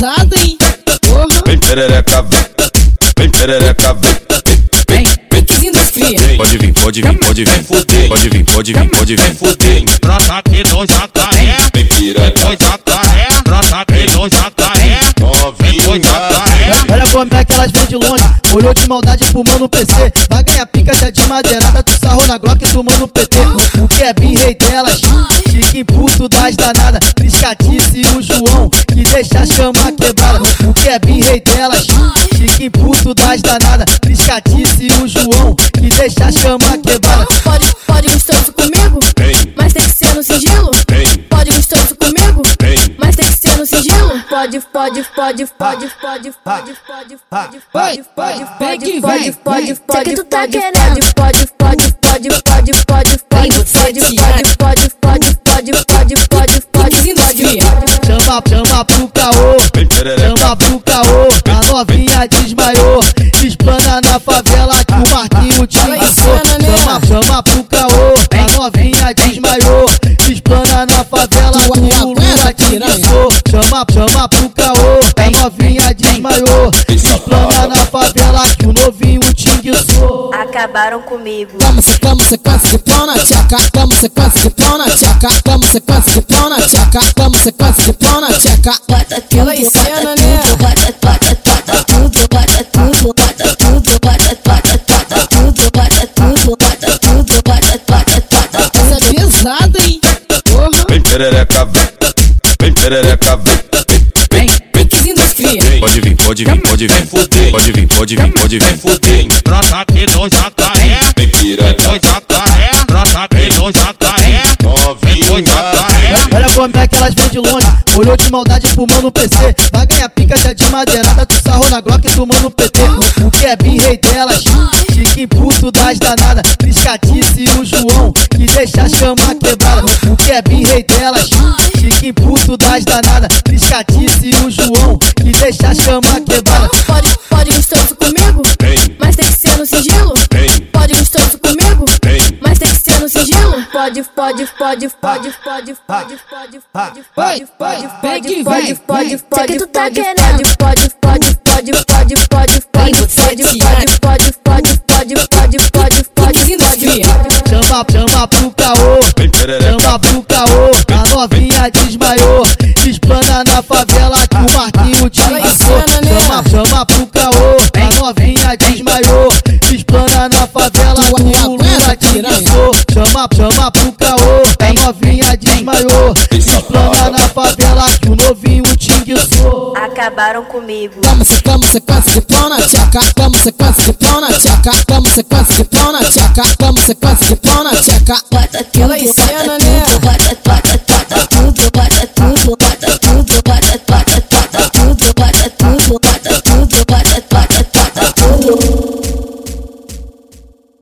pesado, hein? Porra. Vem perereca, vem. Vem perereca, vem. Vem, vem que vindo as cria. Pode vir, pode vir, pode vir. Pode vir, pode vir, pode vir. Fudem. Brota aqui no jacaré, Vem piranha. no jacaré, brota aqui no jacaré, no Novinha. jacaré. Olha como é que elas vêm de longe. Olhou de maldade fumando PC. Vai ganhar pica já de madeirada. Tu sarrou na Glock tomando PT. O que é bem rei delas. Chique puto das danadas. Triscatice e o João. Que deixa a chama quebrada. O que é bem rei delas. Chique puto das danadas. Triscatice e o João. Que deixa a chama quebrada. Pode, pode isso comigo, Vem, mas tem que ser no sigilo. vem, Pode isso comigo, vem. mas tem que ser no sigilo. Pode, pode, pode, pode, pode, pode, pode, pode, pode, pode, Vem que pode, vem, pode, vem. pode, que tu tá pode, querendo. pode, pode, pode, pode, pode, pode, pode, pode, pode, pode, Chama, pro caô. Chama pro caô, a novinha desmaiou. Explana na favela que o Marquinho te né? Chama, chama pro caô, a novinha desmaiou. Explana na favela que o Lula te ensinou. Chama, chama pro caô, a novinha desmaiou. Explana na favela que o novinho te ensinou. Acabaram comigo. Vamos secamos sequência de pão na tcheca. Vamos sequência de pão na tcheca. Vamos sequência de pão na tcheca. Vamos sequência de pão na tcheca. Bota tudo, aí, cena, né? bota, bota, bota tudo, bota tudo, bota tudo, bota, bota, bota tudo, bota tudo, bota tudo, bota, bota, bota tudo. Essa é pesada, hein? Vem perereca, vem. Vem perereca, vem. Vem, vem que vindo as cria. Pode vir, pode vir, pode vir. Pode vir, pode vir, pode vir. Fudem. Brota aqui no jacaré, Vem piranha. no jacaré, brota aqui no jacaré, no Novinha. jacaré. Olha como é que elas vêm de longe. Olhou de maldade fumando PC. Vai ganhar pica já de madeirada. Tu sarrou na Glock tomando PT. O que é rei delas. Chique puto das danadas. Triscatice e o João. Que deixa a chama quebrada. O que é rei delas. Chique puto das danadas. Triscatice e o João. Que deixa a chama quebrada. Sigilo. Pode, pode, pode, pode, pode, pode, pode, pode, pode, pode, Vem que pode, vem, pode, vem. pode, que tu tá pode, querendo. pode, pode, pode, pode, pode, pode, você pode, tirar. pode, pode, pode, pode, pode, pode, que vindo as pode, cria. pode. Chama, chama pro caô. Vem perereca. Chama pro caô, a novinha desmaiou. Explana na favela que o Marquinho te Fala aí, ensinou. cena, né? Chama, chama pro caô, a novinha desmaiou. Explana na favela Tu que o Lula aguenta, te piranha? ensinou chama, chama pro caô, tá a novinha desmaiou. Explana na favela que o novinho te enguiçou. Acabaram comigo. Toma, se sequência de plana, tchaca, toma, sequência de plana, tchaca, toma, sequência de plana, tchaca, toma, sequência de plana, tchaca. Bota aquela cena,